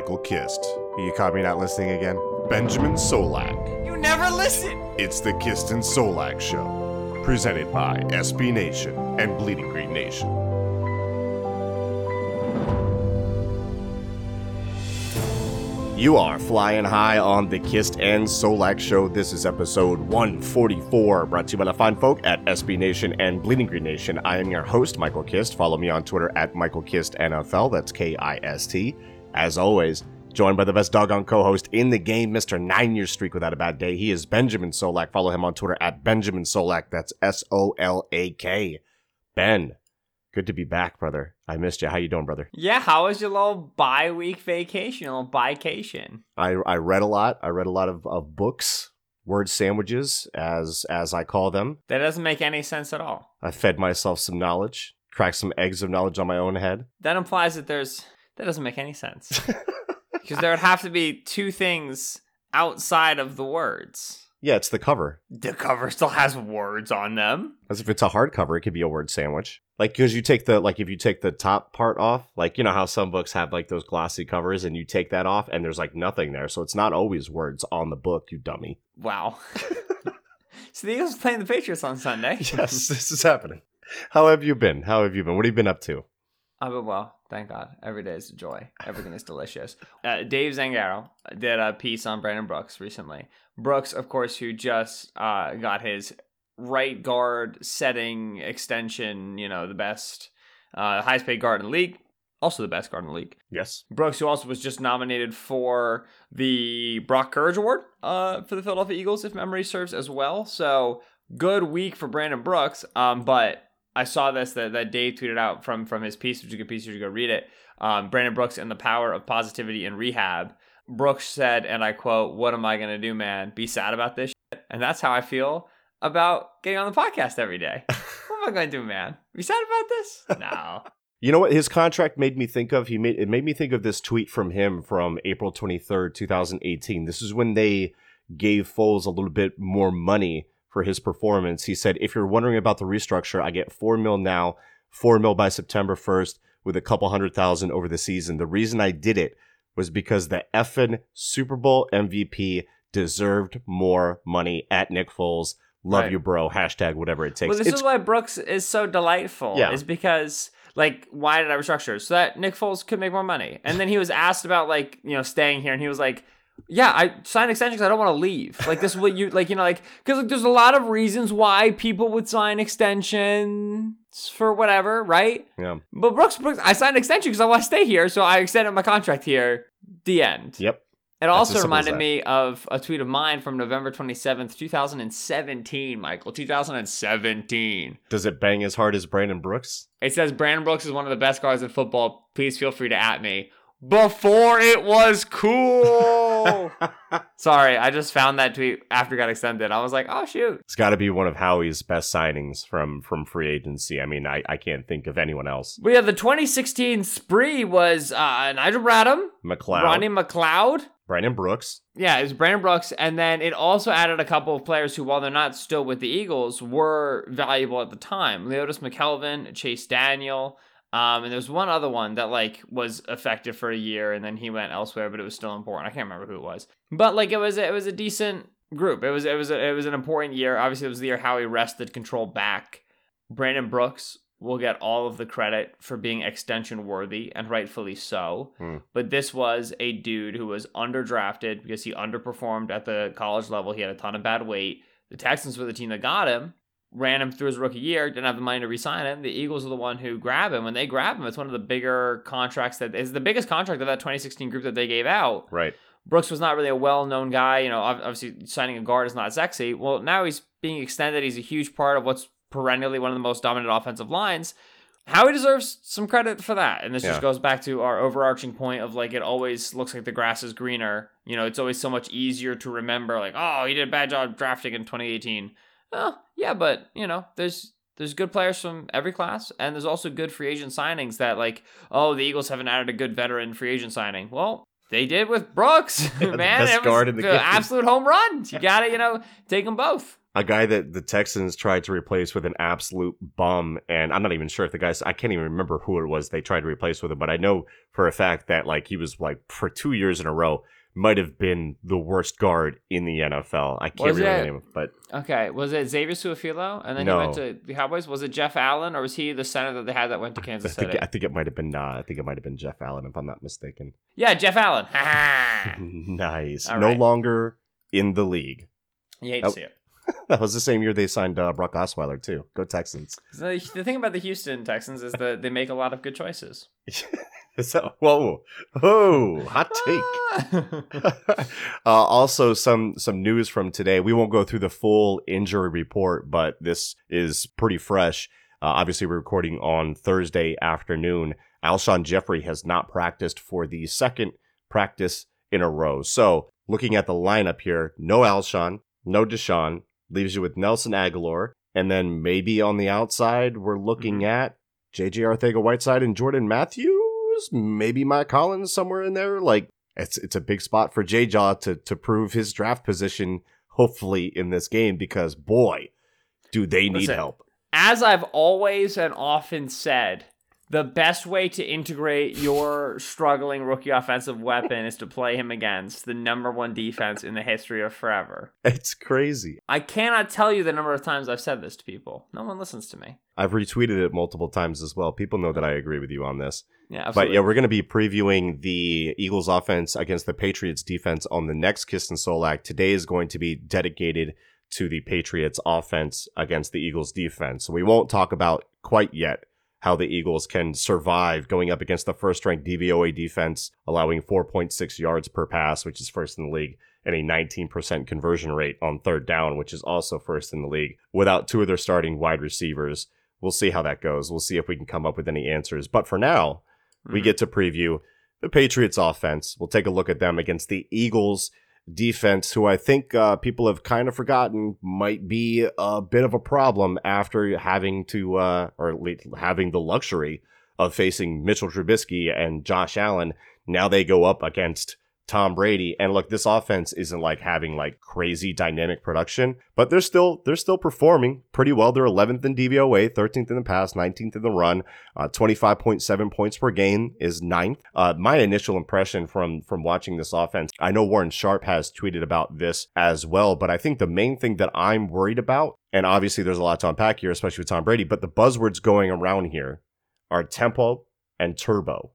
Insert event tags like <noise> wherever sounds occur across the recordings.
Michael Kist. You caught me not listening again? Benjamin Solak. You never listen. It's the Kist and Solak Show. Presented by SB Nation and Bleeding Green Nation. You are flying high on the Kist and Solak Show. This is episode 144, brought to you by the fine folk at SB Nation and Bleeding Green Nation. I am your host, Michael Kist. Follow me on Twitter at Michael Kist NFL. That's K I S T. As always, joined by the best doggone co-host in the game, Mr. Nine Year Streak Without a Bad Day. He is Benjamin Solak. Follow him on Twitter at Benjamin Solak. That's S-O-L-A-K. Ben, good to be back, brother. I missed you. How you doing, brother? Yeah, how was your little bi-week vacation, your little vacation? I, I read a lot. I read a lot of, of books, word sandwiches, as as I call them. That doesn't make any sense at all. I fed myself some knowledge, cracked some eggs of knowledge on my own head. That implies that there's that doesn't make any sense. <laughs> Because there would have to be two things outside of the words. Yeah, it's the cover. The cover still has words on them. As if it's a hardcover, it could be a word sandwich. Like because you take the like if you take the top part off, like you know how some books have like those glossy covers, and you take that off, and there's like nothing there, so it's not always words on the book. You dummy. Wow. so the Eagles playing the Patriots on Sunday. Yes, this is happening. How have you been? How have you been? What have you been up to? I've been well. Thank God. Every day is a joy. Everything is delicious. <laughs> Uh, Dave Zangaro did a piece on Brandon Brooks recently. Brooks, of course, who just uh, got his right guard setting extension, you know, the best, uh, highest paid guard in the league, also the best guard in the league. Yes. Brooks, who also was just nominated for the Block Courage Award uh, for the Philadelphia Eagles, if memory serves as well. So good week for Brandon Brooks. Um, but I saw this that, that Dave tweeted out from from his piece, which is a good piece. You should go read it. Um, Brandon Brooks and the power of positivity in rehab. Brooks said, and I quote, "What am I gonna do, man? Be sad about this?" Shit? And that's how I feel about getting on the podcast every day. <laughs> what am I gonna do, man? Be sad about this? No. <laughs> You know what his contract made me think of? He made it made me think of this tweet from him from April 23rd, 2018. This is when they gave Foles a little bit more money for his performance. He said, if you're wondering about the restructure, I get four mil now, four mil by September 1st, with a couple hundred thousand over the season. The reason I did it was because the effing Super Bowl MVP deserved more money at Nick Foles. Love Right. you, bro. Hashtag whatever it takes. Well, this It's- is why Brooks is so delightful. Yeah. Is because like why did I restructure so that Nick Foles could make more money? And then he was asked about like you know staying here, and he was like, "Yeah, I sign extension because I don't want to leave. Like this, is what you like, you know, like because like, there's a lot of reasons why people would sign extensions for whatever, right? yeah. But Brooks, Brooks, I signed extension because I want to stay here, so I extended my contract here. The end. Yep. It also reminded me of a tweet of mine from November 27th, 2017, Michael. 2017. Does it bang as hard as Brandon Brooks? It says Brandon Brooks is one of the best guards in football. Please feel free to at me. Before it was cool. <laughs> Sorry, I just found that tweet after it got extended. I was like, oh shoot. It's got to be one of Howie's best signings from from free agency. I mean, I, I can't think of anyone else. But yeah, the 2016 spree was uh, Nigel Bradham, McLeod, Ronnie McLeod. Brandon Brooks. Yeah, it was Brandon Brooks, and then it also added a couple of players who, while they're not still with the Eagles, were valuable at the time. Leodis McKelvin, Chase Daniel, um, and was one other one that like was effective for a year, and then he went elsewhere, but it was still important. I can't remember who it was, but like it was it was a decent group. It was it was a, it was an important year. Obviously, it was the year Howie wrested control back. Brandon Brooks will get all of the credit for being extension worthy, and rightfully so. Hmm. But this was a dude who was underdrafted because he underperformed at the college level. He had a ton of bad weight. The Texans were the team that got him, ran him through his rookie year, didn't have the money to re-sign him. The Eagles are the one who grab him. When they grab him, it's one of the bigger contracts that is the biggest contract of that 2016 group that they gave out. Right. Brooks was not really a well-known guy. You know, obviously signing a guard is not sexy. Well, now he's being extended. He's a huge part of what's perennially one of the most dominant offensive lines. Howie deserves some credit for that. And this Yeah. just goes back to our overarching point of like it always looks like the grass is greener. You know, it's always so much easier to remember like, oh, he did a bad job drafting in 2018. Well, yeah, but you know, there's there's good players from every class, and there's also good free agent signings that like, oh, the Eagles haven't added a good veteran free agent signing. Well, they did with Brooks, <laughs> the man. best guard in the game. absolute home run. You gotta, you know, take them both. a guy that the Texans tried to replace with an absolute bum, and I'm not even sure if the guys I can't even remember who it was they tried to replace with him, but I know for a fact that like he was like for two years in a row might have been the worst guard in the NFL. I can't Was remember it? the name, of but Okay, was it Xavier Su'a-Filo, and then No. he went to the Cowboys? Was it Jeff Allen, or was he the center that they had that went to I Kansas think City? I think it might have been uh, I think it might have been Jeff Allen if I'm not mistaken. yeah, Jeff Allen. <laughs> Nice. All no longer in the league. You hate to Oh. see it. <laughs> That was the same year they signed uh, Brock Osweiler too. Go Texans. <laughs> The, the thing about the Houston Texans is that they make a lot of good choices. <laughs> so, whoa, whoa, hot take. uh, also, some some news from today. We won't go through the full injury report, but this is pretty fresh. Uh, obviously, we're recording on Thursday afternoon. Alshon Jeffery has not practiced for the second practice in a row. So, looking at the lineup here, no Alshon, no DeSean, leaves you with Nelson Agholor, and then maybe on the outside, we're looking mm-hmm. at JJ Arcega-Whiteside and Jordan Matthews, maybe Mack Hollins somewhere in there. Like it's it's a big spot for J Jaw to to prove his draft position, hopefully in this game, because boy, do they need Listen, help. As I've always and often said, the best way to integrate your struggling rookie offensive weapon is to play him against the number one defense in the history of forever. It's crazy. I cannot tell you the number of times I've said this to people. No one listens to me. I've retweeted it multiple times as well. People know that I agree with you on this. Yeah, But yeah, we're going to be previewing the Eagles offense against the Patriots defense on the next Kist and Solak. Today is going to be dedicated to the Patriots offense against the Eagles defense. So we won't talk about quite yet how the Eagles can survive going up against the first ranked DVOA defense, allowing 4.6 yards per pass, which is first in the league, and a 19% conversion rate on third down, which is also first in the league, without two of their starting wide receivers. We'll see how that goes. We'll see if we can come up with any answers. But for now, we Mhm. get to preview the Patriots offense. We'll take a look at them against the Eagles defense, who I think uh, people have kind of forgotten might be a bit of a problem after having to, uh, or at least having the luxury of facing Mitchell Trubisky and Josh Allen. Now they go up against Tom Brady. And look, this offense isn't like having like crazy dynamic production, but they're still they're still performing pretty well. They're 11th in DVOA, 13th in the pass, 19th in the run. Uh, 25.7 points per game is ninth. Uh, my initial impression from from watching this offense, I know Warren Sharp has tweeted about this as well, but I think the main thing that I'm worried about, and obviously there's a lot to unpack here, especially with Tom Brady, but the buzzwords going around here are tempo and turbo.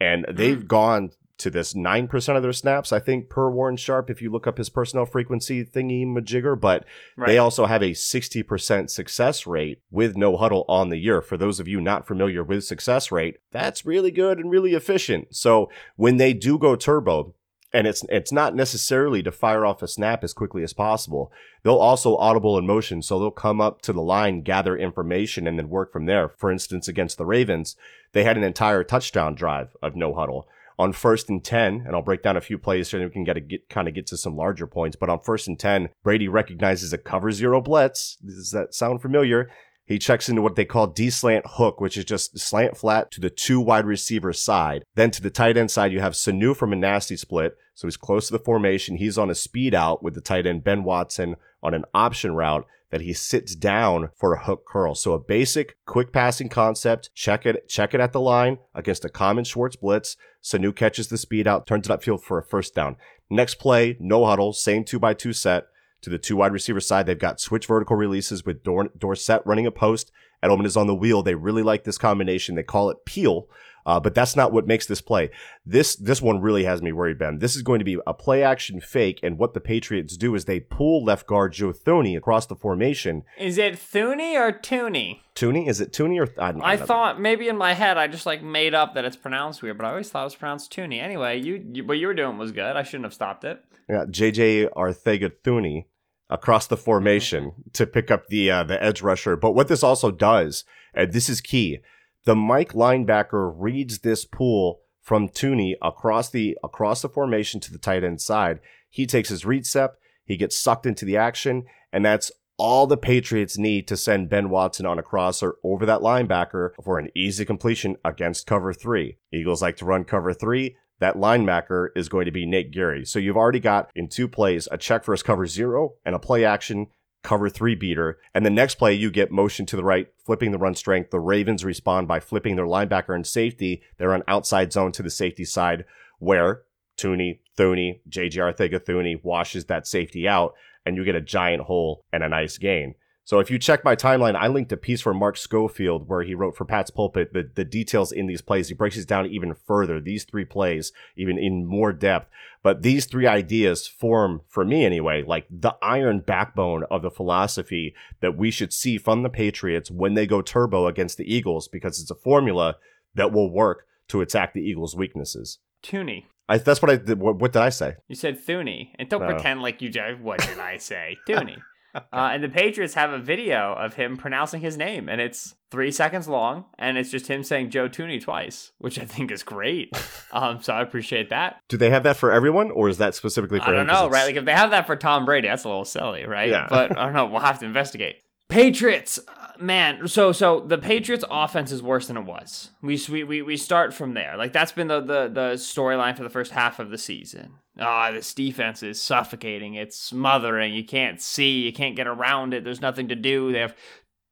And they've gone to this 9% of their snaps, I think, per Warren Sharp, if you look up his personnel frequency thingy majigger. But Right. they also have a 60% success rate with no huddle on the year. For those of you not familiar with success rate, that's really good and really efficient. So when they do go turbo, and it's it's not necessarily to fire off a snap as quickly as possible. They'll also audible in motion, so they'll come up to the line, gather information, and then work from there. For instance, against the Ravens, they had an entire touchdown drive of no huddle on first and 10, and I'll break down a few plays so we can get, a, get kind of get to some larger points. But on first and 10, Brady recognizes a cover zero blitz. Does that sound familiar? He checks into what they call D slant hook, which is just slant flat to the two wide receiver side. Then to the tight end side, you have Sanu from a nasty split. So he's close to the formation. He's on a speed out with the tight end Ben Watson on an option route that he sits down for a hook curl. So a basic quick passing concept. Check it, check it at the line against a common Schwartz blitz. Sanu catches the speed out, turns it upfield for a first down. Next play, no huddle, same two by two set. To the two wide receiver side, they've got switch vertical releases with Dor- Dorsett running a post. Edelman is on the wheel. They really like this combination. They call it peel, uh, but that's not what makes this play. This this one really has me worried, Ben. This is going to be a play action fake, and what the Patriots do is they pull left guard Joe Thuney across the formation. Is it Thuney or Tooney? Tooney, is it Tooney or I, don't I know. thought maybe in my head I just like made up that it's pronounced weird, but I always thought it was pronounced Tooney. Anyway, you, you what you were doing was good. I shouldn't have stopped it. yeah, JJ Arcega Thuney across the formation to pick up the uh, the edge rusher. But what this also does, and this is key, The Mike linebacker reads this pull from Tooney across the across the formation to the tight end side. He takes his read step, he gets sucked into the action, and that's all the Patriots need to send Ben Watson on a crosser over that linebacker for an easy completion against cover three. Eagles like to run cover three. That linebacker is going to be Nate Gerry. So you've already got in two plays a check his cover zero and a play action cover three beater. And the next play, you get motion to the right, flipping the run strength. The Ravens respond by flipping their linebacker and safety. They're on outside zone to the safety side where Tooney, Thuney, JJ Arcega Thuney washes that safety out and you get a giant hole and a nice gain. So if you check my timeline, I linked a piece from Mark Schofield where he wrote for Pat's Pulpit the, the details in these plays. He breaks these down even further, these three plays, even in more depth. But these three ideas form, for me anyway, like the iron backbone of the philosophy that we should see from the Patriots when they go turbo against the Eagles, because it's a formula that will work to attack the Eagles' weaknesses. Tooney. I, that's what I did. What, what did I say? You said Thuney. And don't No. pretend like you did. What did I say? Tooney. <laughs> Uh, and the Patriots have a video of him pronouncing his name, and it's three seconds long, and it's just him saying Joe Tooney twice, which I think is great. <laughs> um, so I appreciate that. Do they have that for everyone, or is that specifically for I don't know, right? Like if they have that for Tom Brady, that's a little silly, right? Yeah. But I don't know. We'll have to investigate. Patriots, uh, man. So so the Patriots' offense is worse than it was. We we we, we start from there. Like that's been the the the storyline for the first half of the season. Ah, this defense is suffocating. It's smothering. You can't see. You can't get around it. There's nothing to do. They have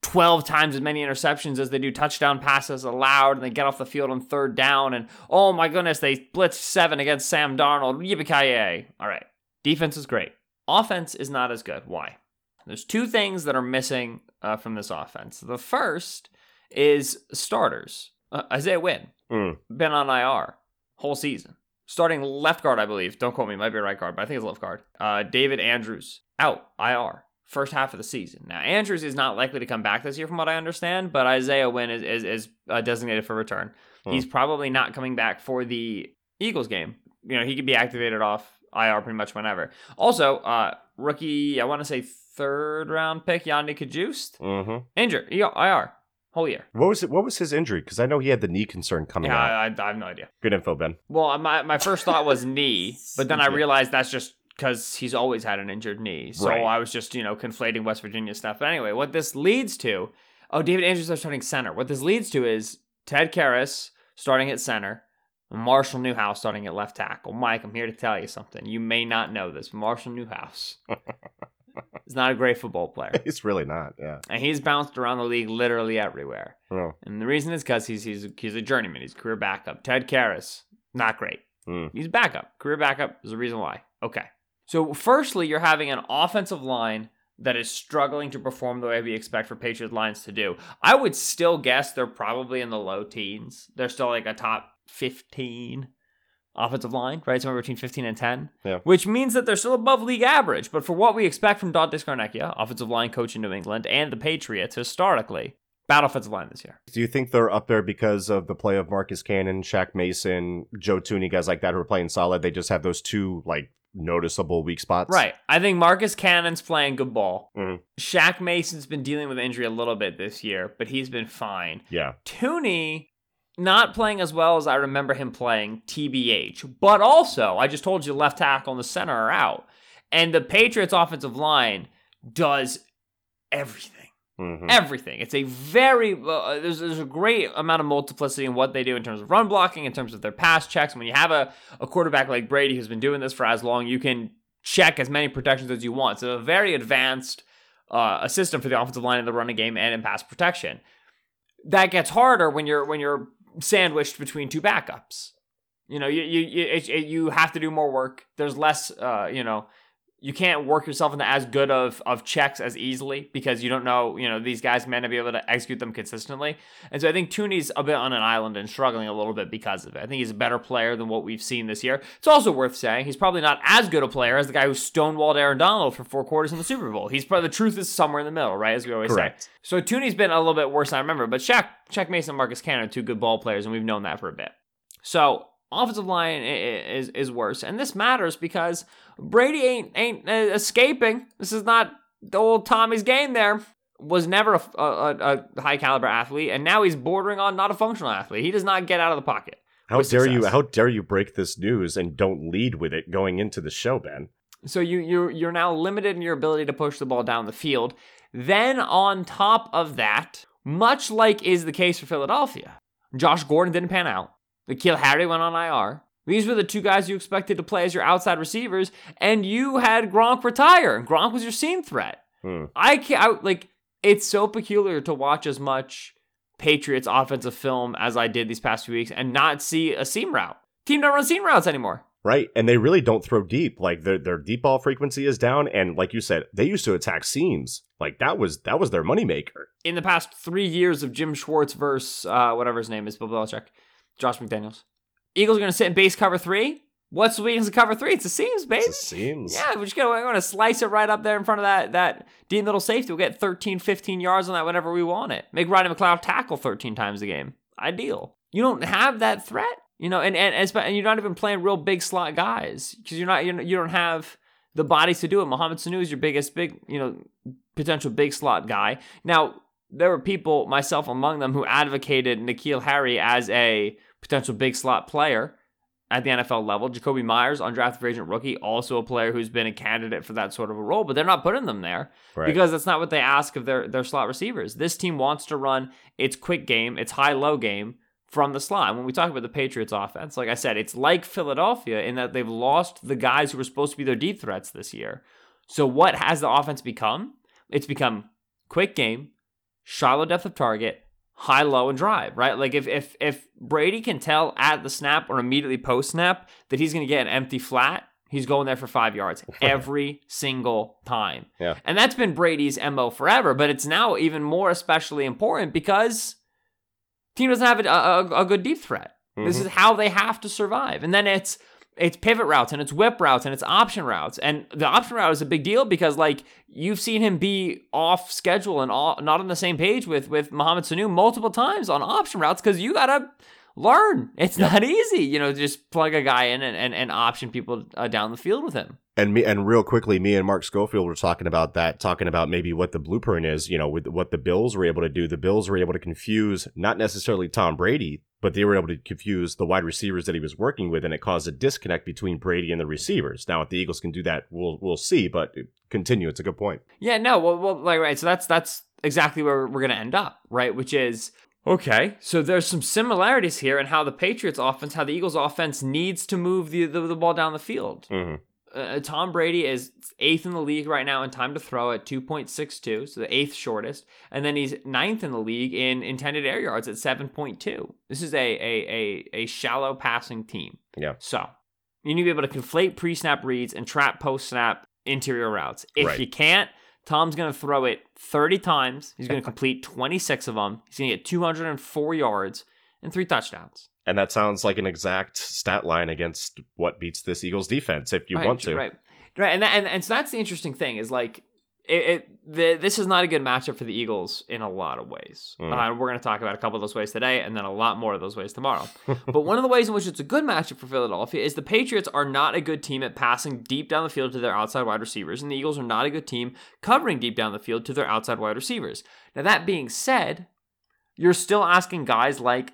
12 times as many interceptions as they do touchdown passes allowed, and they get off the field on third down. And oh my goodness, they blitzed seven against Sam Darnold. Yippee All right. Defense is great. Offense is not as good. Why? There's two things that are missing uh, from this offense. The first is starters. Uh, Isaiah Wynn, Mm. been on IR whole season. Starting left guard, I believe. Don't quote me, might be right guard, but I think it's left guard. Uh, David Andrews out IR first half of the season. Now Andrews is not likely to come back this year, from what I understand, but Isaiah Wynn is is, is uh, designated for return. Hmm. He's probably not coming back for the Eagles game. You know, he could be activated off IR pretty much whenever. Also, uh, rookie, I want to say third round pick Yodny Cajuste Mm-hmm. injured. IR whole year. What was it? What was his injury? Because I know he had the knee concern coming Yeah, out. I, I, I have no idea. Good info, Ben. Well, my my first thought was knee, <laughs> but then I realized that's just because he's always had an injured knee. So Right. I was just you know conflating West Virginia stuff. But anyway, what this leads to? Oh, David Andrews is starting center. What this leads to is Ted Karras starting at center. Marshall Newhouse starting at left tackle. Mike, I'm here to tell you something. You may not know this. Marshall Newhouse <laughs> is not a great football player. <laughs> He's really not. Yeah. And he's bounced around the league literally everywhere. Oh. And the reason is because he's, he's, he's a journeyman. He's a career backup. Ted Karras, not great. Hmm. He's backup. Career backup is the reason why. Okay. So, firstly, you're having an offensive line that is struggling to perform the way we expect for Patriots lines to do. I would still guess they're probably in the low teens. They're still like a top 15 offensive line, right? Somewhere between 15 and 10. Yeah. Which means that they're still above league average. But for what we expect from Dante Scarnecchia, offensive line coach in New England, and the Patriots historically, bad offensive line this year. Do you think they're up there because of the play of Marcus Cannon, Shaq Mason, Joe Tooney, guys like that who are playing solid? They just have those two like noticeable weak spots. Right. I think Marcus Cannon's playing good ball. Mhm. Shaq Mason's been dealing with injury a little bit this year, but he's been fine. Yeah. Tooney not playing as well as I remember him playing, TBH. But also, I just told you left tackle and the center are out. And the Patriots offensive line does everything. hmm Everything. It's a very uh, there's there's a great amount of multiplicity in what they do in terms of run blocking, in terms of their pass checks. When you have a, a quarterback like Brady who's been doing this for as long, you can check as many protections as you want. So a very advanced uh, a system for the offensive line in the running game and in pass protection. That gets harder when you're when you're sandwiched between two backups. You know, you you you, it, it- you have to do more work. There's less, uh, you know, you can't work yourself into as good of of checks as easily because you don't know, you know, these guys may not be able to execute them consistently. And so I think Tooney's a bit on an island and struggling a little bit because of it. I think he's a better player than what we've seen this year. It's also worth saying he's probably not as good a player as the guy who stonewalled Aaron Donald for four quarters in the Super Bowl. He's probably the truth is somewhere in the middle, right? As we always Correct. say. So Tooney's been a little bit worse than I remember, but Shaq, Shaq Mason, Marcus Cannon are two good ball players, and we've known that for a bit. So offensive line is is worse, and this matters because Brady ain't ain't uh, escaping. This is not the old Tommy's game there. was never a, a, a high caliber athlete, and now he's bordering on not a functional athlete. He does not get out of the pocket. How dare you? How dare you break this news and don't lead with it going into the show, Ben? So you you're you're now limited in your ability to push the ball down the field. Then on top of that, much like is the case for Philadelphia, Josh Gordon didn't pan out. N'Keal Harry went on IR. These were the two guys you expected to play as your outside receivers, and you had Gronk retire. and Gronk was your seam threat. Hmm. I can't I, like. It's so peculiar to watch as much Patriots offensive film as I did these past few weeks and not see a seam route. Team don't run seam routes anymore. Right, and they really don't throw deep. Like their their deep ball frequency is down, and like you said, they used to attack seams. Like that was that was their moneymaker. in the past three years of Jim Schwartz versus uh, whatever his name is, Bill Belichick, Josh McDaniels. Eagles are going to sit in base cover three. What's the weakness of cover three? It's the seams, baby. It's the seams. Yeah, we're just gonna, we're gonna slice it right up there in front of that that deep middle safety. We'll get 13, 15 yards on that whenever we want it. Make Rodney McLeod tackle 13 times a game. Ideal. You don't have that threat, you know, and and, and, and you're not even playing real big slot guys because you're not you're, you don't have the bodies to do it. Mohamed Sanu is your biggest big, you know, potential big slot guy. Now there were people, myself among them, who advocated N'Keal Harry as a potential big slot player at the NFL level. Jakobi Meyers, undrafted free agent rookie, also a player who's been a candidate for that sort of a role, but they're not putting them there Right. because that's not what they ask of their, their slot receivers. This team wants to run its quick game, its high low game from the slot. And when we talk about the Patriots offense, like I said, it's like Philadelphia in that they've lost the guys who were supposed to be their deep threats this year. So what has the offense become? It's become quick game, shallow depth of target, high low and drive, right? Like if if if Brady can tell at the snap or immediately post snap that he's going to get an empty flat, he's going there for 5 yards <laughs> every single time. Yeah. And that's been Brady's MO forever, but it's now even more especially important because team doesn't have a, a, a good deep threat. This Mhm. is how they have to survive. And then it's it's pivot routes and it's whip routes and it's option routes. And the option route is a big deal because like you've seen him be off schedule and all, not on the same page with with Mohamed Sanu multiple times on option routes because you gotta learn. It's not easy, you know, just plug a guy in and, and, and option people uh, down the field with him. And me and real quickly, me and Mark Schofield were talking about that, talking about maybe what the blueprint is. You know, with what the Bills were able to do. The Bills were able to confuse not necessarily Tom Brady, but they were able to confuse the wide receivers that he was working with, and it caused a disconnect between Brady and the receivers. Now, if the Eagles can do that, we'll we'll see. But continue. It's a good point. Yeah, no, well, well, like right. So that's that's exactly where we're gonna end up, right? Which is okay. So there's some similarities here in how the Patriots offense, how the Eagles offense needs to move the the, the ball down the field. hmm Uh, Tom Brady is eighth in the league right now in time to throw at 2.62, so the eighth shortest, and then he's ninth in the league in intended air yards at 7.2. This is a a a, a shallow passing team. Yeah. So you need to be able to conflate pre-snap reads and trap post-snap interior routes. If Right. you can't, Tom's going to throw it 30 times. He's going <laughs> to complete 26 of them. He's going to get 204 yards and three touchdowns. And that sounds like an exact stat line against what beats this Eagles defense, if you right, want to. Right. Right. And, that, and and so that's the interesting thing is like it, it the, this is not a good matchup for the Eagles in a lot of ways. Mm. Uh, we're going to talk about a couple of those ways today, and then a lot more of those ways tomorrow. <laughs> but one of the ways in which it's a good matchup for Philadelphia is the Patriots are not a good team at passing deep down the field to their outside wide receivers, and the Eagles are not a good team covering deep down the field to their outside wide receivers. Now that being said, you're still asking guys like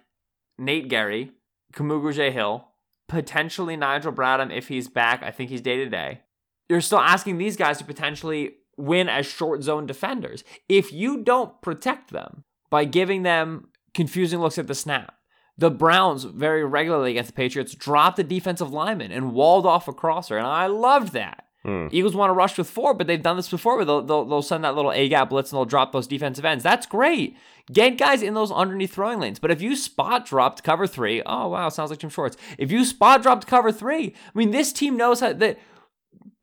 Nate Gerry, Kamu Grugier-Hill, potentially Nigel Bradham if he's back. I think he's day to day. You're still asking these guys to potentially win as short zone defenders. If you don't protect them by giving them confusing looks at the snap, the Browns very regularly against the Patriots dropped the defensive lineman and walled off a crosser, and I loved that. Hmm. Eagles want to rush with four, but they've done this before where they'll, they'll, they'll send that little A gap blitz and they'll drop those defensive ends. That's great. Get guys in those underneath throwing lanes. But if you spot dropped cover three, oh, wow, sounds like Jim Schwartz. If you spot dropped cover three, I mean, this team knows how that.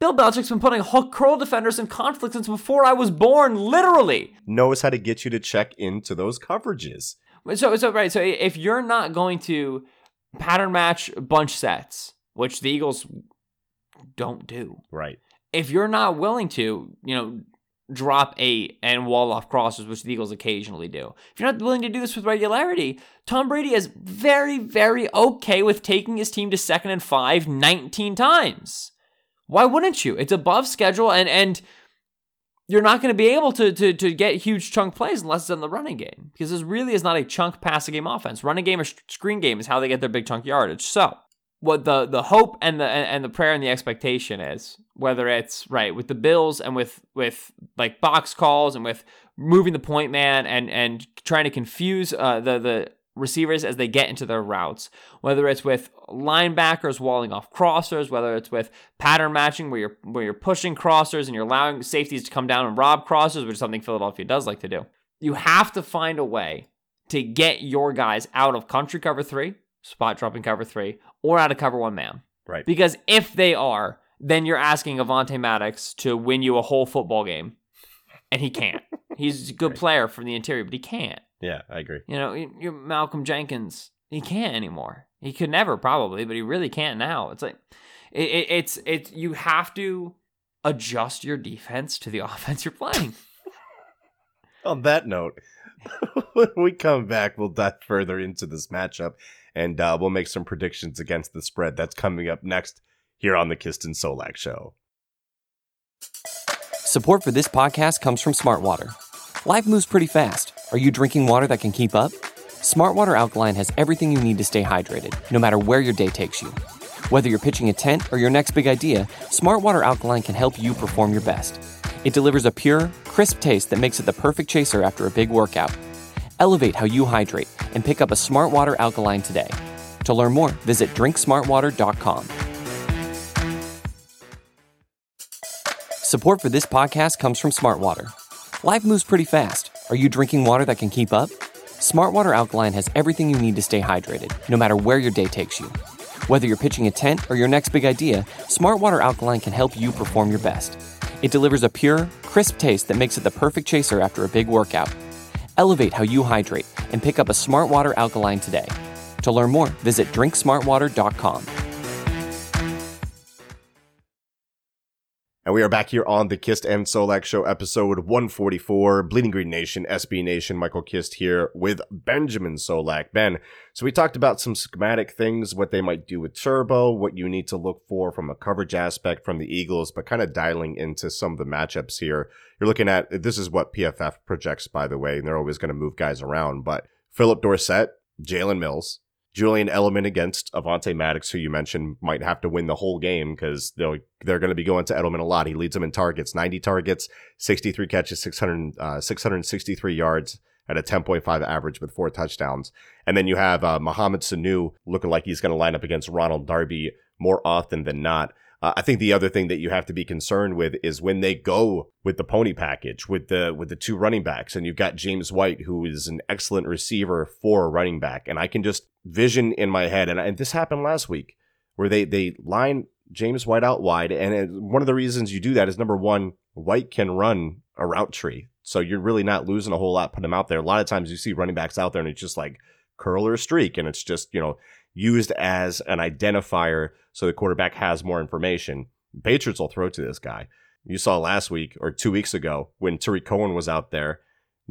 Bill Belichick's been putting hook curl defenders in conflict since before I was born, literally. Knows how to get you to check into those coverages. So, so right. So if you're not going to pattern match bunch sets, which the Eagles don't do, Right. if you're not willing to, you know, drop eight and wall off crosses, which the Eagles occasionally do, if you're not willing to do this with regularity, Tom Brady is very, very okay with taking his team to second and five 19 times. Why wouldn't you? It's above schedule and and you're not going to be able to, to to get huge chunk plays unless it's in the running game because this really is not a chunk passing game offense. Running game or screen game is how they get their big chunk yardage. So what the the hope and the and the prayer and the expectation is whether it's right with the Bills and with with like box calls and with moving the point man and and trying to confuse uh, the the receivers as they get into their routes, whether it's with linebackers walling off crossers, whether it's with pattern matching where you're where you're pushing crossers and you're allowing safeties to come down and rob crossers, which is something Philadelphia does like to do. You have to find a way to get your guys out of country cover 3, spot dropping cover 3, or out of cover 1 man. Right. Because if they are, then you're asking Avonte Maddox to win you a whole football game. And he can't. <laughs> He's a good right. player from the interior, but he can't. Yeah, I agree. You know, you're Malcolm Jenkins. He can't anymore. He could never probably, but he really can't now. It's like it, it, it's it's you have to adjust your defense to the <laughs> offense you're playing. <laughs> On that note, when we come back, we'll dive further into this matchup and uh, we'll make some predictions against the spread. That's coming up next here on the Kist and Solak Show. Support for this podcast comes from Smartwater. Life moves pretty fast. Are you drinking water that can keep up? Smartwater Alkaline has everything you need to stay hydrated, no matter where your day takes you. Whether you're pitching a tent or your next big idea, Smartwater Alkaline can help you perform your best. It delivers a pure, crisp taste that makes it the perfect chaser after a big workout. Elevate how you hydrate and pick up a Smartwater Alkaline today. To learn more, visit drinksmartwater.com. Support for this podcast comes from Smartwater. Life moves pretty fast. Are you drinking water that can keep up? Smartwater Alkaline has everything you need to stay hydrated, no matter where your day takes you. Whether you're pitching a tent or your next big idea, Smartwater Alkaline can help you perform your best. It delivers a pure, crisp taste that makes it the perfect chaser after a big workout. Elevate how you hydrate and pick up a Smartwater Alkaline today. To learn more, visit drinksmartwater.com. And we are back here on the Kist and Solak Show, episode 144, Bleeding Green Nation, SB Nation. Michael Kist here with Benjamin Solak. Ben, so we talked about some schematic things, what they might do with Turbo, what you need to look for from a coverage aspect from the Eagles, but kind of dialing into some of the matchups here. You're looking at this is what PFF projects, by the way, and they're always going to move guys around, but Phillip Dorsett, Jalen Mills, Julian Edelman against Avonte Maddox, who you mentioned might have to win the whole game because they're they're going to be going to Edelman a lot. He leads them in targets, 90 targets, 63 catches, 600, uh, 663 yards at a 10.5 average with four touchdowns. And then you have uh, Mohamed Sanu looking like he's going to line up against Ronald Darby more often than not. Uh, I think the other thing that you have to be concerned with is when they go with the pony package with the with the two running backs, and you've got James White, who is an excellent receiver for a running back, and I can just vision in my head, and, and this happened last week, where they they line James White out wide, and it, one of the reasons you do that is number one, White can run a route tree, so you're really not losing a whole lot putting him out there. A lot of times you see running backs out there, and it's just like curl or streak, and it's just you know used as an identifier so the quarterback has more information. Patriots will throw to this guy. You saw last week or two weeks ago when Tarik Cohen was out there,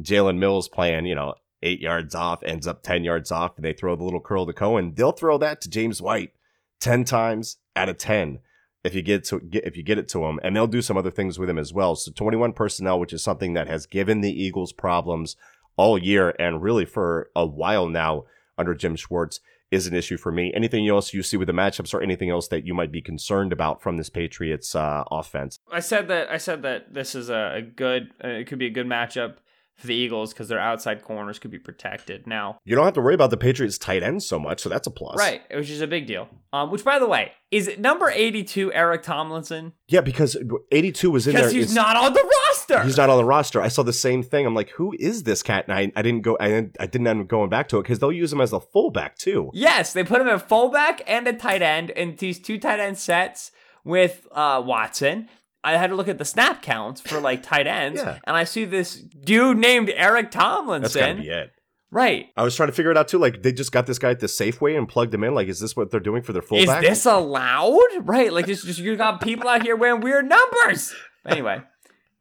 Jalen Mills playing, you know, eight yards off, ends up 10 yards off, and they throw the little curl to Cohen. They'll throw that to James White 10 times out of 10 if you get to get if you get it to him, and they'll do some other things with him as well. So 21 personnel, which is something that has given the Eagles problems all year and really for a while now under Jim Schwartz is an issue for me. Anything else you see with the matchups, or anything else that you might be concerned about from this Patriots uh, offense? I said that I said that this is a, good. Uh, it could be a good matchup for the Eagles because their outside corners could be protected. Now you don't have to worry about the Patriots tight ends so much, so that's a plus, right? Which is a big deal. Um, which by the way is number eighty-two Eric Tomlinson. Yeah, because eighty-two was in there. Because he's not on the roster. He's not on the roster. I saw the same thing. I'm like, who is this cat? And I, I didn't go. I didn't, I didn't end up going back to it because they'll use him as a fullback too. Yes, they put him at fullback and a tight end in these two tight end sets with uh, Watson. I had to look at the snap counts for like tight ends, yeah. and I see this dude named Eric Tomlinson. That's gotta be it. Right. I was trying to figure it out too. Like they just got this guy at the Safeway and plugged him in. Like, is this what they're doing for their fullback? Is this allowed? Right. Like, just, just you got people out here wearing weird numbers. Anyway,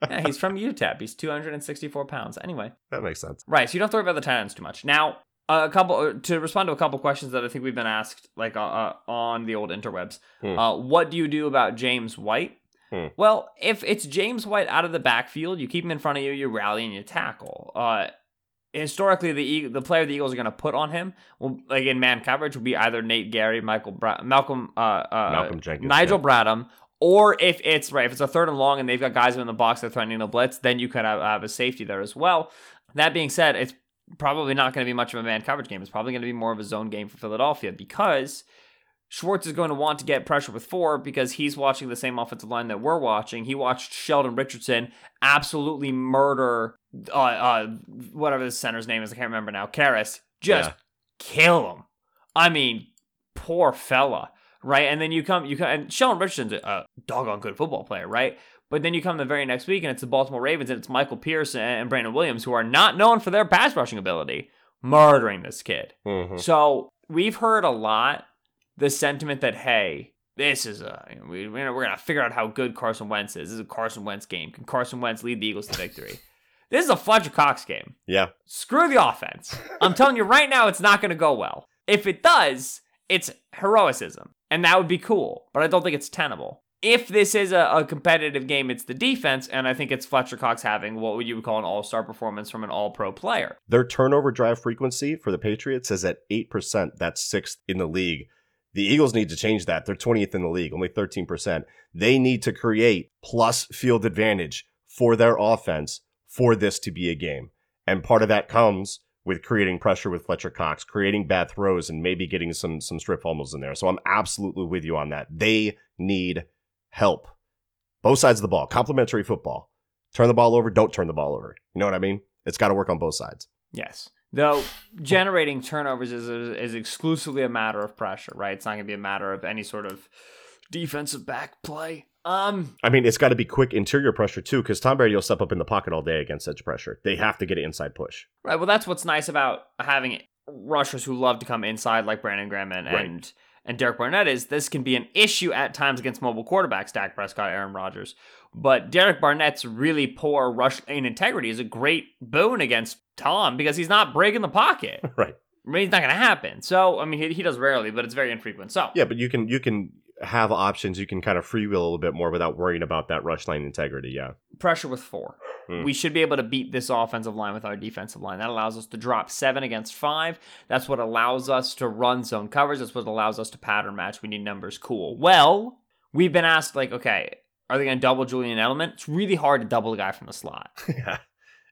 yeah, he's from UTEP. He's 264 pounds. Anyway, that makes sense. Right. So you don't have to worry about the tight ends too much. Now, a couple uh, to respond to a couple questions that I think we've been asked, like uh, uh, on the old interwebs. Hmm. Uh, what do you do about James White? Hmm. Well, if it's James White out of the backfield, you keep him in front of you, you rally and you tackle. Uh, historically, the the player the Eagles are going to put on him, will, like in man coverage, will be either Nate Gerry, Michael Bra- Malcolm, uh, uh, Malcolm Jenkins, Nigel yeah. Bradham, or if it's right, if it's a third and long and they've got guys in the box that are threatening the blitz, then you could have, have a safety there as well. That being said, it's probably not going to be much of a man coverage game. It's probably going to be more of a zone game for Philadelphia because Schwartz is going to want to get pressure with four because he's watching the same offensive line that we're watching. He watched Sheldon Richardson absolutely murder uh, uh whatever the center's name is. I can't remember now. Karras just Yeah. kill him. I mean, poor fella, right? And then you come, you come, and Sheldon Richardson's a, doggone good football player, right? But then you come the very next week, and it's the Baltimore Ravens, and it's Michael Pierce and, and Brandon Williams, who are not known for their pass rushing ability, murdering this kid. Mhm. So we've heard a lot the sentiment that hey, this is a we, we're gonna figure out how good Carson Wentz is. This is a Carson Wentz game. Can Carson Wentz lead the Eagles to victory? <laughs> this is a Fletcher Cox game. Yeah. Screw the offense. I'm telling you right now, it's not gonna go well. If it does, it's heroicism, and that would be cool. But I don't think it's tenable. If this is a, a competitive game, it's the defense, and I think it's Fletcher Cox having what would you would call an all-star performance from an all-pro player. Their turnover drive frequency for the Patriots is at 8%. That's sixth in the league. The Eagles need to change that. They're 20th in the league, only 13%. They need to create plus field advantage for their offense for this to be a game. And part of that comes with creating pressure with Fletcher Cox, creating bad throws, and maybe getting some some strip fumbles in there. So I'm absolutely with you on that. They need help. Both sides of the ball, complementary football. Turn the ball over, don't turn the ball over. You know what I mean? It's got to work on both sides. Yes. Though generating turnovers is, is exclusively a matter of pressure, right? It's not going to be a matter of any sort of defensive back play. Um, I mean, it's got to be quick interior pressure too, because Tom Brady will step up in the pocket all day against edge pressure. They have to get an inside push. right. Well, that's what's nice about having rushers who love to come inside, like Brandon Graham and Right. and, and Derek Barnett. Is this can be an issue at times against mobile quarterbacks, Dak Prescott, Aaron Rodgers. But Derek Barnett's really poor rush lane integrity is a great boon against Tom because he's not breaking the pocket. <laughs> Right. I mean, it's not going to happen. So, I mean, he, he does rarely, but it's very infrequent. So, Yeah, but you can you can have options. You can kind of freewheel a little bit more without worrying about that rush line integrity. Yeah. pressure with four. Hmm. We should be able to beat this offensive line with our defensive line. That allows us to drop seven against five. That's what allows us to run zone covers. That's what allows us to pattern match. We need numbers. Cool. Well, we've been asked, like, okay, are they going to double Julian Edelman? It's really hard to double a guy from the slot. <laughs> yeah.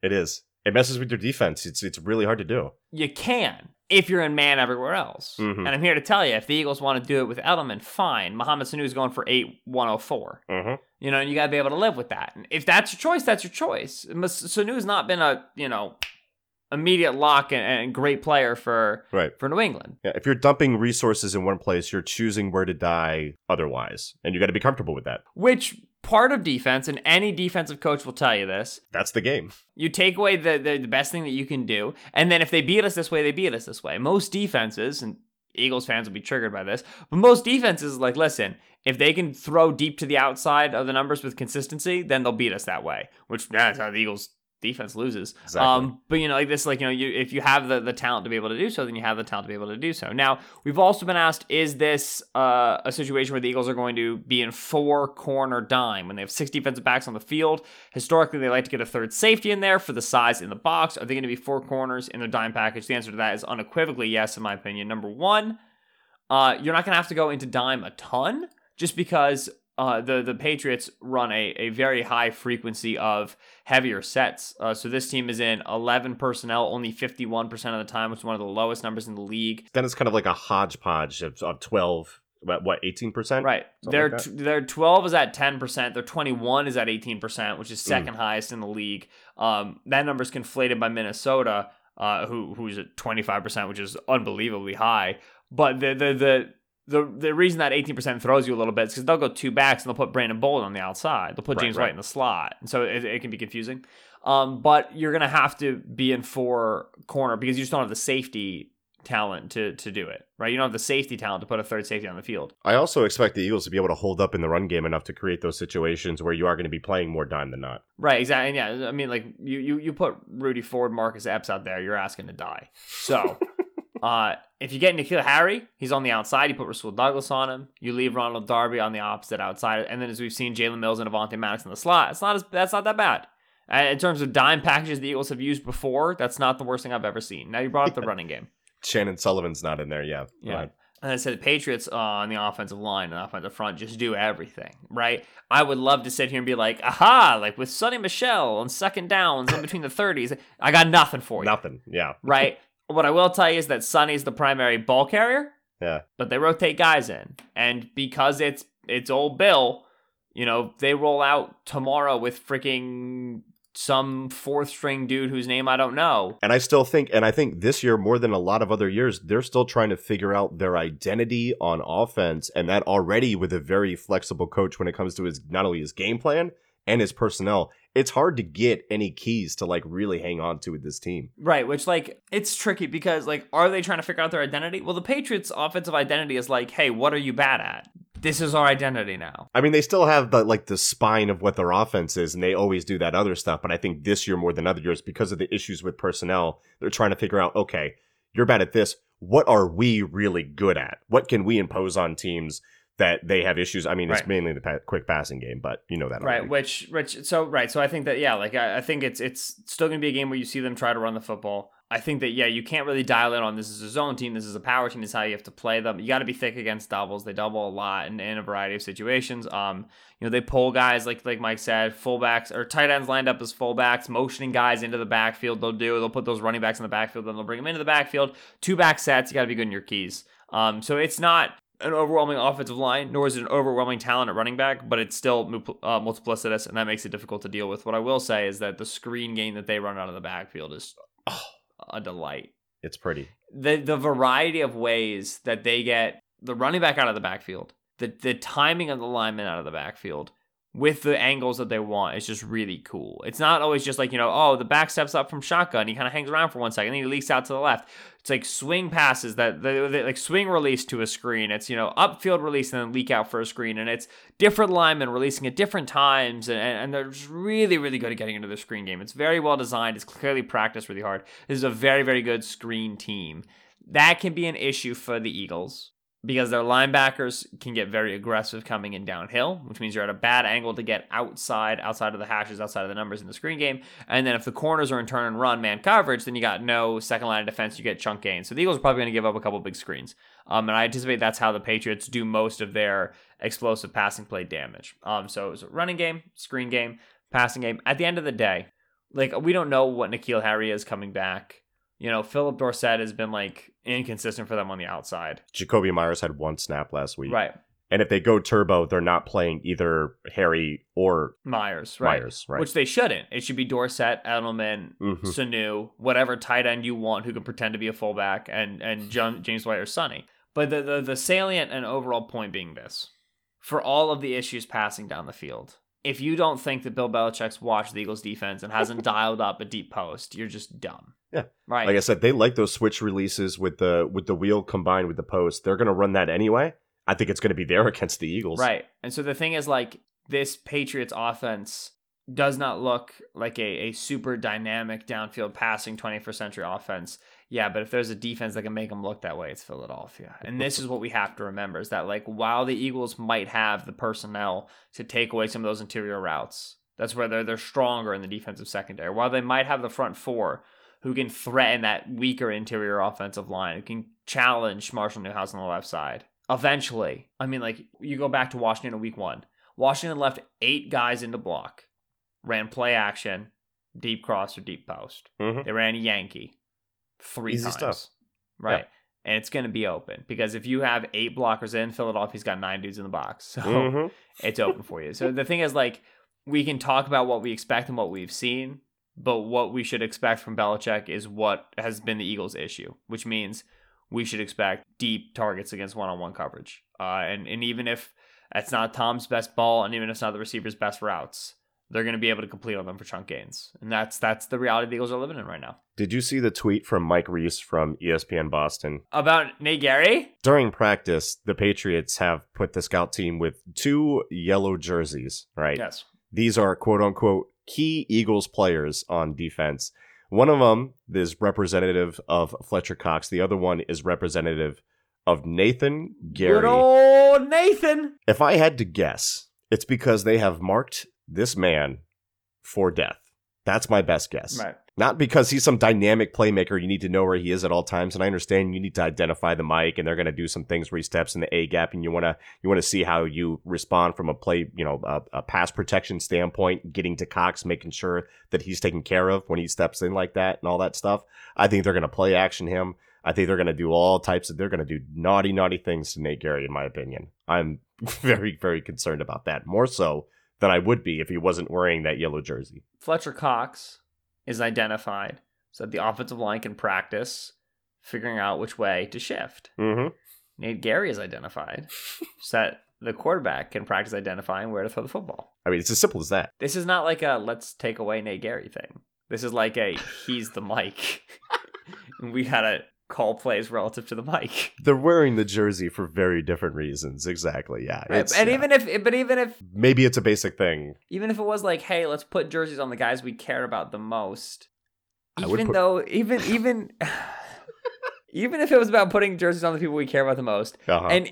It is. It messes with your defense. It's it's really hard to do. You can if you're in man everywhere else. Mhm. And I'm here to tell you, if the Eagles want to do it with Edelman, fine. Mohamed Sanu is going for 8 104. Mm-hmm. You know, and you got to be able to live with that. And if that's your choice, that's your choice. Sanu's not been a, you know, immediate lock and, and great player for Right. for New England. Yeah. If you're dumping resources in one place, you're choosing where to die otherwise, and you got to be comfortable with that. Which part of defense, and any defensive coach will tell you this, That's the game. you take away the, the, the best thing that you can do, and then if they beat us this way, they beat us this way. Most defenses, and Eagles fans will be triggered by this, but most defenses like, listen, if they can throw deep to the outside of the numbers with consistency, then they'll beat us that way. Which that's how the Eagles defense loses. Exactly. Um, but you know, like this, like you know, you if you have the the talent to be able to do so, then you have the talent to be able to do so. Now, we've also been asked, is this uh, a situation where the Eagles are going to be in four corner dime when they have six defensive backs on the field? Historically, they like to get a third safety in there for the size in the box. Are they going to be four corners in their dime package? The answer to that is unequivocally yes, in my opinion. Number one, uh, you're not going to have to go into dime a ton just because uh, the the Patriots run a, a very high frequency of heavier sets. Uh, so this team is in 11 personnel only 51% of the time, which is one of the lowest numbers in the league. Then it's kind of like a hodgepodge of, of twelve. What what eighteen percent? Right. Their like t- their 12 is at 10%. Their 21 is at 18%, which is second highest in the league. Um, that number is conflated by Minnesota, uh, who who's at 25%, which is unbelievably high. But the the the the, the reason that 18% throws you a little bit is because they'll go two backs and they'll put Brandon Bolden on the outside. They'll put Right, James right. White in the slot. And so it, it can be confusing. Um, but you're going to have to be in four corner because you just don't have the safety talent to to do it, right? You don't have the safety talent to put a third safety on the field. I also expect the Eagles to be able to hold up in the run game enough to create those situations where you are going to be playing more dime than not. Right, exactly. And yeah, I mean, like you, you, you put Rudy Ford, Marcus Epps out there, you're asking to die. So, <laughs> uh, if you get N'Keal Harry, he's on the outside. You put Rasul Douglas on him. You leave Ronald Darby on the opposite outside, and then as we've seen, Jalen Mills and Avonte Maddox in the slot. It's not as that's not that bad. Uh, in terms of dime packages the Eagles have used before, that's not the worst thing I've ever seen. Now you brought up the running game. Shannon Sullivan's not in there. Yeah. Yeah. And I said the Patriots uh, on the offensive line and offensive front just do everything, right? I would love to sit here and be like, aha, like with Sony Michel on second downs in between the 30s. I got nothing for you. Nothing. Yeah. Right? <laughs> what I will tell you is that Sony's the primary ball carrier. Yeah. But they rotate guys in. And because it's it's old Bill, you know, they roll out tomorrow with freaking some fourth string dude whose name I don't know. And I still think, and I think this year more than a lot of other years, they're still trying to figure out their identity on offense, and that already with a very flexible coach when it comes to his not only his game plan and his personnel. It's hard to get any keys to like really hang on to with this team. Right, which like it's tricky because like are they trying to figure out their identity? Well, the Patriots offensive identity is like, "Hey, what are you bad at?" This is our identity now. I mean, they still have the like the spine of what their offense is, and they always do that other stuff. But I think this year more than other years, because of the issues with personnel, they're trying to figure out, okay, you're bad at this. What are we really good at? What can we impose on teams that they have issues? I mean, it's mainly the pa- quick passing game, but you know that Right, already. which which so right, so I think that yeah, like I, I think it's it's still gonna be a game where you see them try to run the football. I think that yeah, you can't really dial in on this is a zone team, this is a power team, this is how you have to play them. You got to be thick against doubles. They double a lot in, in a variety of situations. Um, you know they pull guys like like Mike said, fullbacks or tight ends lined up as fullbacks, motioning guys into the backfield. They'll do. They'll put those running backs in the backfield, then they'll bring them into the backfield. Two back sets. You got to be good in your keys. Um, so it's not an overwhelming offensive line, nor is it an overwhelming talent at running back, but it's still uh, multiplicitous, and that makes it difficult to deal with. What I will say is that the screen game that they run out of the backfield is oh, a delight. it's pretty. The the variety of ways that they get the running back out of the backfield, the the timing of the lineman out of the backfield, with the angles that they want is just really cool. It's not always just like, you know, oh, the back steps up from shotgun, he kind of hangs around for one second, then he leaks out to the left. It's like swing passes that they, they- like swing release to a screen. It's, you know, upfield release and then leak out for a screen. And it's different linemen releasing at different times. And, and they're just really, really good at getting into the screen game. It's very well designed. It's clearly practiced really hard. This is a very, very good screen team. That can be an issue for the Eagles because their linebackers can get very aggressive coming in downhill, which means you're at a bad angle to get outside, outside of the hashes, outside of the numbers in the screen game. And then if the corners are in turn and run man coverage, then you got no second line of defense. You get chunk gains. So the Eagles are probably going to give up a couple big screens. Um, and I anticipate that's how the Patriots do most of their explosive passing play damage. Um, so it was a running game, screen game, passing game. At the end of the day, like we don't know what N'Keal Harry is coming back. You know, Phillip Dorsett has been like inconsistent for them on the outside. Jakobi Meyers had one snap last week. Right. And if they go turbo, they're not playing either Harry or Meyers, right? Meyers, right? Which they shouldn't. It should be Dorsett, Edelman, Mhm. Sanu, whatever tight end you want who can pretend to be a fullback, and and John, James White or Sony. But the, the the salient and overall point being this: for all of the issues passing down the field, if you don't think that Bill Belichick's watched the Eagles defense and hasn't <laughs> dialed up a deep post, you're just dumb. Yeah. Right. Like I said, they like those switch releases with the with the wheel combined with the post. They're going to run that anyway. I think it's going to be there <laughs> against the Eagles. Right. And so the thing is, like, this Patriots offense does not look like a, a super dynamic downfield passing 21st century offense. Yeah, but if there's a defense that can make them look that way, it's Philadelphia. And this is what we have to remember is that, like, while the Eagles might have the personnel to take away some of those interior routes, that's where they're, they're stronger in the defensive secondary. While they might have the front four who can threaten that weaker interior offensive line, who can challenge Marshall Newhouse on the left side. Eventually, I mean, like you go back to Washington in week one. Washington left eight guys into block, ran play action, deep cross or deep post. Mhm. They ran Yankee three Easy times. stuff. Right. And it's going to be open because if you have eight blockers in, Philadelphia's got nine dudes in the box. <laughs> So Mhm. it's open for you. So the thing is, like, we can talk about what we expect and what we've seen, but what we should expect from Belichick is what has been the Eagles' issue, which means we should expect deep targets against one-on-one coverage. Uh, and and even if that's not Tom's best ball, and even if it's not the receiver's best routes, they're going to be able to complete on them for chunk gains, and that's that's the reality the Eagles are living in right now. Did you see the tweet from Mike Reiss from ESPN Boston? About Nate Gerry, During practice, the Patriots have put the scout team with two yellow jerseys, right? yes, These are quote unquote key Eagles players on defense. One of them is representative of Fletcher Cox. The other one is representative of Nathan Gerry. Good old Nathan. If I had to guess, it's because they have marked this man for death. That's my best guess. Right. Not because he's some dynamic playmaker. You need to know where he is at all times. And I understand you need to identify the mic, and they're going to do some things where he steps in the A gap, and you want to you want to see how you respond from a play, you know, a, a pass protection standpoint, getting to Cox, making sure that he's taken care of when he steps in like that, and all that stuff. I think they're going to play action him. I think they're going to do all types of. They're going to do naughty, naughty things to Nate Gerry, in my opinion. I'm <laughs> very, very concerned about that. More so than I would be if he wasn't wearing that yellow jersey. Fletcher Cox is identified so that the offensive line can practice figuring out which way to shift. Mm-hmm. Nate Gerry is identified <laughs> so that the quarterback can practice identifying where to throw the football. I mean, it's as simple as that. This is not like a let's take away Nate Gerry thing. This is like a he's the mic. and <laughs> <laughs> we gotta call plays relative to the mic. <laughs> They're wearing the jersey for very different reasons. Exactly. Yeah. It's, and yeah. even if but even if maybe it's a basic thing. even if it was like, hey, let's put jerseys on the guys we care about the most. I Even put- though even <laughs> even <sighs> even if it was about putting jerseys on the people we care about the most, Uh-huh. and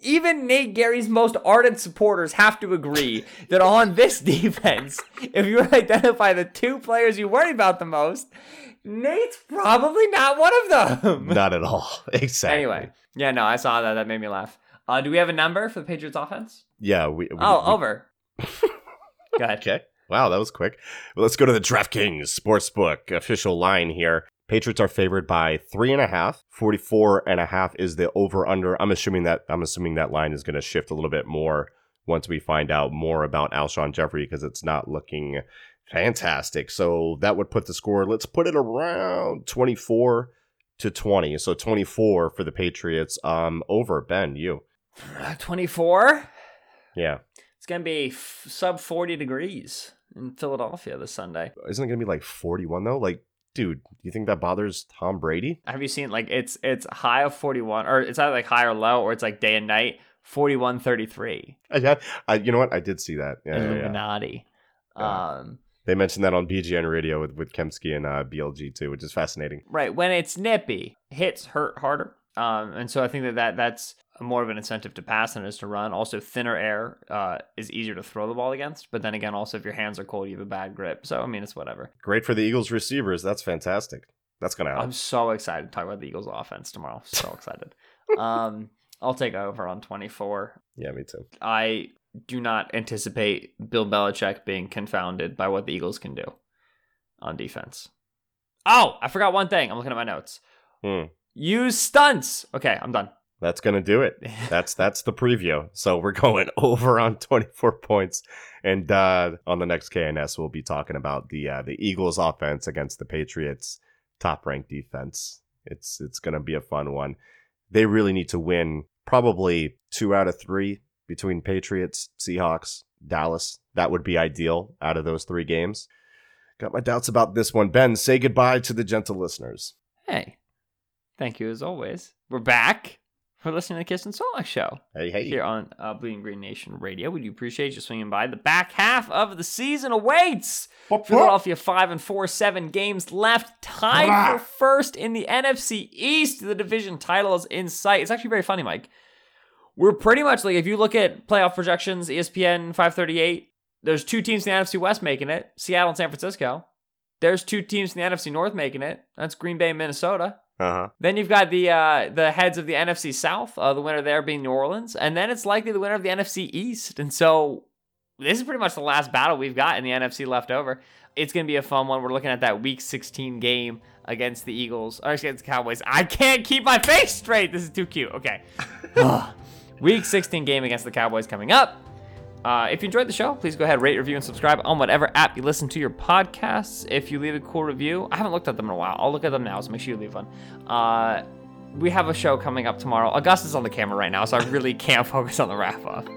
even Nate Gerry's most ardent supporters have to agree that on this <laughs> defense, if you identify the two players you worry about the most, Nate's probably not one of them. <laughs> Not at all. <laughs> Exactly. Anyway, yeah, no, I saw that. That made me laugh. Uh, do we have a number for the Patriots offense? Yeah. We, we- Oh, we- over. <laughs> Go ahead. Okay. Wow, that was quick. Well, let's go to the DraftKings Sportsbook official line here. Patriots are favored by three and a half. 44 and a half is the over under. I'm assuming that I'm assuming that line is going to shift a little bit more once we find out more about Alshon Jeffery because it's not looking fantastic. So that would put the score, let's put it around 24 to 20. So 24 for the Patriots. Um over Ben, you. 24. Yeah. It's going to be f- sub 40 degrees in Philadelphia this Sunday. Isn't it going to be like 41 though? Like dude, do you think that bothers Tom Brady? Have you seen like it's it's high of 41 or it's either like high or low or it's like day and night 41 33 I, <laughs> I, you know what? I did see that. Yeah, yeah, yeah. Illuminati. Yeah. Um They mentioned that on BGN Radio with, with Kemsky and uh, BLG too, which is fascinating. right when it's nippy, hits hurt harder. Um and so I think that, that that's more of an incentive to pass than it is to run. Also thinner air uh is easier to throw the ball against, but then again also if your hands are cold you have a bad grip. So I mean it's whatever. Great for the Eagles receivers. That's fantastic. That's gonna help. I'm so excited to talk about the Eagles offense tomorrow. So <laughs> excited. um, I'll take over on 24. yeah, me too. I do not anticipate Bill Belichick being confounded by what the Eagles can do on defense. Oh, I forgot one thing. I'm looking at my notes. Hmm. Use stunts. Okay, I'm done. That's gonna do it. <laughs> That's that's the preview. So we're going <laughs> over on 24 points, and uh, on the next KNS we'll be talking about the uh, the Eagles offense against the Patriots top ranked defense. It's it's gonna be a fun one. They really need to win probably two out of three between Patriots, Seahawks, Dallas. That would be ideal out of those three games. Got my doubts about this one. Ben, say goodbye to the gentle listeners. hey, thank you as always. We're back. for listening to the Kist and Solak show Hey, hey. here on uh, Bleeding Green Nation Radio. We do appreciate you swinging by. The back half of the season awaits. Philadelphia five and four, seven games left, tied for first in the NFC East. The division title is in sight. It's actually very funny, Mike. We're pretty much like if you look at playoff projections, ESPN 538. There's two teams in the NFC West making it: Seattle and San Francisco. There's two teams in the NFC North making it. That's Green Bay and Minnesota. Uh huh. Then you've got the uh, the heads of the NFC South, uh, the winner there being New Orleans, and then it's likely the winner of the NFC East. And so this is pretty much the last battle we've got in the NFC left over. It's going to be a fun one. We're looking at that Week 16 game against the Eagles or against the Cowboys. I can't keep my face straight. This is too cute. Okay, <laughs> <sighs> <laughs> Week 16 game against the Cowboys coming up. Uh, if you enjoyed the show, please go ahead, rate, review, and subscribe on whatever app you listen to your podcasts. If you leave a cool review, I haven't looked at them in a while. I'll look at them now, so make sure you leave one. Uh, we have a show coming up tomorrow. Augustus on the camera right now, so I really <laughs> can't focus on the wrap up.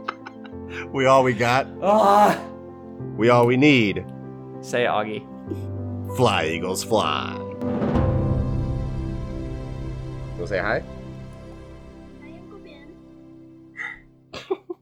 We all we got. Ah, We all we need. say it, Augie. Fly, Eagles, fly. Go say hi.